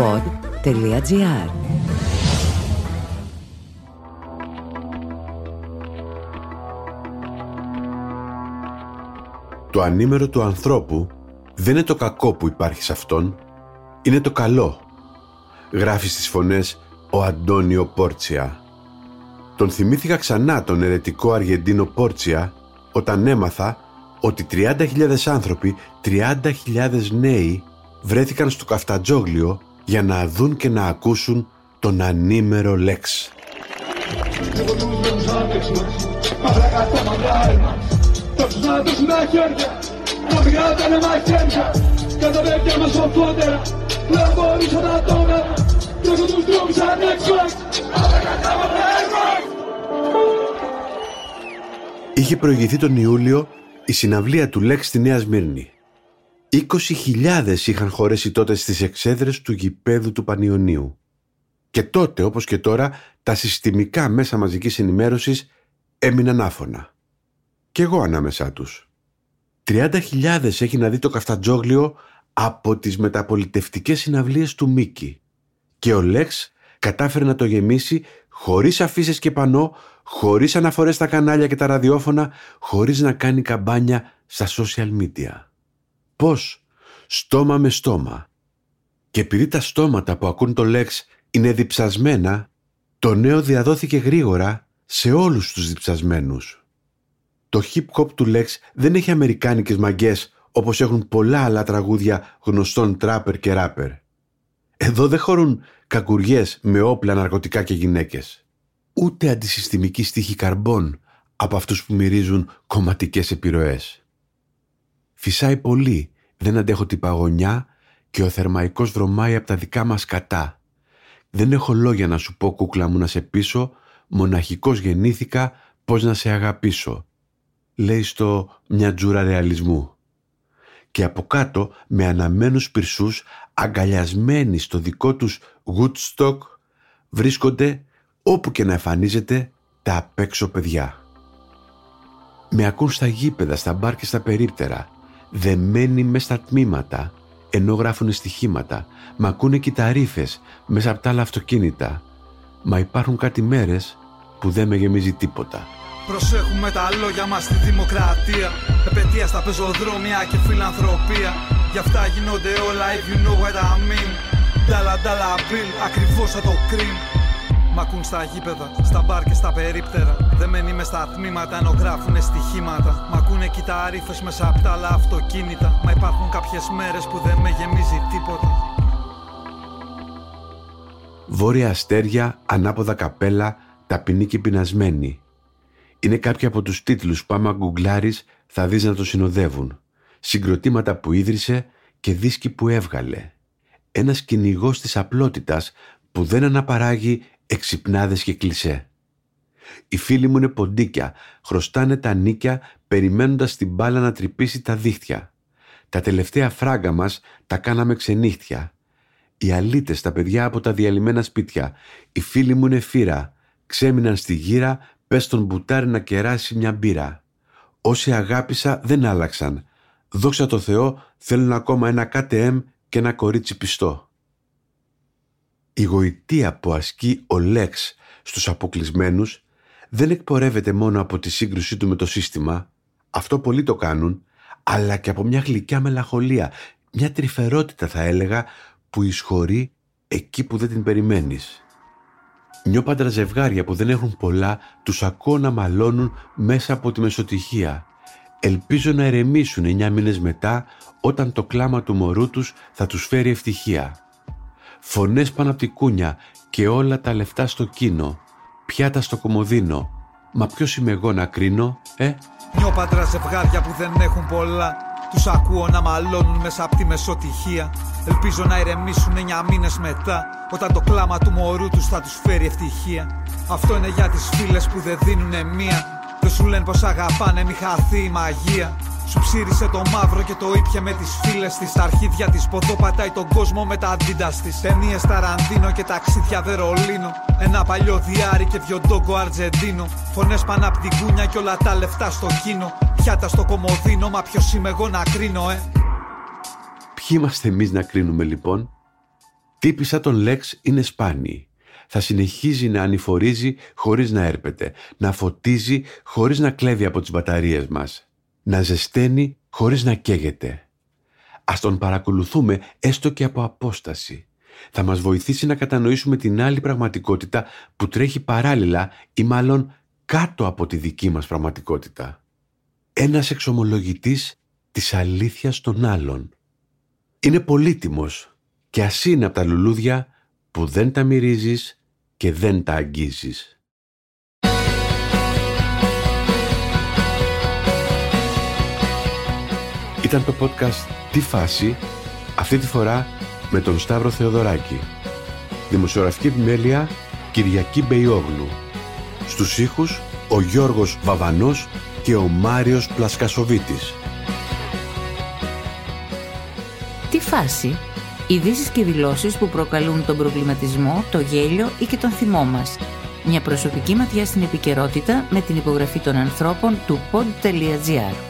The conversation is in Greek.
pod.gr Το ανήμερο του ανθρώπου δεν είναι το κακό που υπάρχει σε αυτόν, είναι το καλό. Γράφει στις φωνές ο Αντώνιο Πόρτσια. Τον θυμήθηκα ξανά τον ερετικό Αργεντίνο Πόρτσια όταν έμαθα ότι 30.000 άνθρωποι, 30.000 νέοι βρέθηκαν στο καφτατζόγλιο για να δουν και να ακούσουν τον ανήμερο Λέξ. Είχε προηγηθεί τον Ιούλιο η συναυλία του Λέξ στη Νέα Σμύρνη. 20.000 είχαν χωρέσει τότε στις εξέδρες του γηπέδου του Πανιωνίου. Και τότε, όπως και τώρα, τα συστημικά μέσα μαζικής ενημέρωσης έμειναν άφωνα. Κι εγώ ανάμεσά τους. 30.000 έχει να δει το καφτατζόγλιο από τις μεταπολιτευτικές συναυλίες του Μίκη. Και ο Λέξ κατάφερε να το γεμίσει χωρίς αφήσεις και πανό, χωρίς αναφορές στα κανάλια και τα ραδιόφωνα, χωρίς να κάνει καμπάνια στα social media. Πώς; Στόμα με στόμα. Και επειδή τα στόματα που ακούν το Λέξ είναι διψασμένα, το νέο διαδόθηκε γρήγορα σε όλους τους διψασμένους. Το hip-hop του Λέξ δεν έχει αμερικάνικες μαγκές όπως έχουν πολλά άλλα τραγούδια γνωστών τράπερ και ράπερ. Εδώ δεν χωρούν κακουριές με όπλα, ναρκωτικά και γυναίκες. Ούτε αντισυστημική στίχη καρμπών από αυτούς που μυρίζουν κομματικές επιρροές. Φυσάει πολύ, δεν αντέχω την παγωνιά και ο θερμαϊκός βρωμάει από τα δικά μας κατά. Δεν έχω λόγια να σου πω κούκλα μου να σε πείσω, μοναχικός γεννήθηκα, πώς να σε αγαπήσω. Λέει στο μια τζούρα ρεαλισμού. Και από κάτω με αναμένους πυρσούς αγκαλιασμένοι στο δικό τους Woodstock βρίσκονται όπου και να εμφανίζεται τα απέξω παιδιά. Με ακούν στα γήπεδα, στα μπαρ και στα περίπτερα δεμένοι μες στα τμήματα, ενώ γράφουν στοιχήματα, μα ακούνε κυταρίφες μέσα από τα άλλα αυτοκίνητα. Μα υπάρχουν κάτι μέρες που δεν με γεμίζει τίποτα. Προσέχουμε τα λόγια μας στη δημοκρατία Επαιτία στα πεζοδρόμια και φιλανθρωπία Γι' αυτά γίνονται όλα if you know what I mean Ντάλα ντάλα bill, ακριβώς σαν το cream Μ' ακούν στα γήπεδα, στα μπαρ και στα περίπτερα. Δεμένοι με στα τμήματα ενώ γράφουνε στοιχήματα. Μ' ακούνε κυταρίφες μέσα απ' τα άλλα αυτοκίνητα. Μα υπάρχουν κάποιες μέρες που δεν με γεμίζει τίποτα. Βόρεια αστέρια, ανάποδα καπέλα, ταπεινή και πεινασμένη. Είναι κάποιοι από τους τίτλους που άμα γκουγκλάρεις θα δεις να το συνοδεύουν. Συγκροτήματα που ίδρυσε και δίσκοι που έβγαλε. Ένας κυνηγός της απλότητας που δεν αναπαράγει εξυπνάδες και κλισέ. Οι φίλοι μου είναι ποντίκια, χρωστάνε τα νίκια περιμένοντας την μπάλα να τρυπήσει τα δίχτυα. Τα τελευταία φράγκα μας τα κάναμε ξενύχτια. Οι αλίτες, τα παιδιά από τα διαλυμένα σπίτια, οι φίλοι μου είναι φύρα, ξέμειναν στη γύρα, πες τον μπουτάρι να κεράσει μια μπύρα. Όσοι αγάπησα δεν άλλαξαν. Δόξα τω Θεώ θέλουν ακόμα ένα KTM και ένα κορίτσι πιστό. Η γοητεία που ασκεί ο Λέξ στους αποκλεισμένους δεν εκπορεύεται μόνο από τη σύγκρουσή του με το σύστημα, αυτό πολλοί το κάνουν, αλλά και από μια γλυκιά μελαγχολία, μια τρυφερότητα θα έλεγα που εισχωρεί εκεί που δεν την περιμένεις. Νιώπαντρα ζευγάρια που δεν έχουν πολλά τους ακούω να μαλώνουν μέσα από τη μεσοτυχία. Ελπίζω να ερεμήσουν εννιά μήνες μετά όταν το κλάμα του μωρού τους θα τους φέρει ευτυχία φωνές πάνω από τη κούνια και όλα τα λεφτά στο κίνο, πιάτα στο κομμωδίνο. Μα ποιος είμαι εγώ να κρίνω, ε; Νιώπαντρα ζευγάρια που δεν έχουν πολλά. Τους ακούω να μαλώνουν μέσα από τη μεσοτυχία. Ελπίζω να ηρεμήσουν εννιά μήνες μετά. Όταν το κλάμα του μωρού τους θα τους φέρει ευτυχία. Αυτό είναι για τις φίλες που δεν δίνουνε μία. Δεν σου λένε πως αγαπάνε μη χαθεί η μαγεία σου ψήρισε το μαύρο και το ήπια με τις φίλε της. Στα αρχίδια της ποδό πατάει τον κόσμο με τα αντίντας της. Ταινίες Ταραντίνο και ταξίδια Βερολίνο. Ένα παλιό διάρι και δυο ντόγκο Αρτζεντίνο. Φωνές πάνω απ' την κούνια και όλα τα λεφτά στο κίνο. Πιάτα στο κομμωδίνο, μα ποιος είμαι εγώ να κρίνω, ε; Ποιοι είμαστε εμείς να κρίνουμε λοιπόν; Τύποι σαν τον Λέξ είναι σπάνιοι. Θα συνεχίζει να ανηφορίζει χωρίς να έρπεται, να φωτίζει χωρίς να κλέβει από τις μπαταρίες μας, να ζεσταίνει χωρίς να καίγεται. Ας τον παρακολουθούμε έστω και από απόσταση. Θα μας βοηθήσει να κατανοήσουμε την άλλη πραγματικότητα που τρέχει παράλληλα ή μάλλον κάτω από τη δική μας πραγματικότητα. Ένας εξομολογητής της αλήθειας των άλλων. Είναι πολύτιμος και ας είναι από τα λουλούδια που δεν τα μυρίζεις και δεν τα αγγίζεις. Ήταν το podcast «Τι φάση» αυτή τη φορά με τον Σταύρο Θεοδωράκη. Δημοσιογραφική επιμέλεια Κυριακή Μπεϊόγλου. Στους ήχους ο Γιώργος Βαβανός και ο Μάριος Πλασκασοβίτης. Τι φάση Ειδήσεις και δηλώσεις που προκαλούν τον προβληματισμό, το γέλιο ή και τον θυμό μας. Μια προσωπική ματιά στην επικαιρότητα με την υπογραφή των ανθρώπων του pod.gr.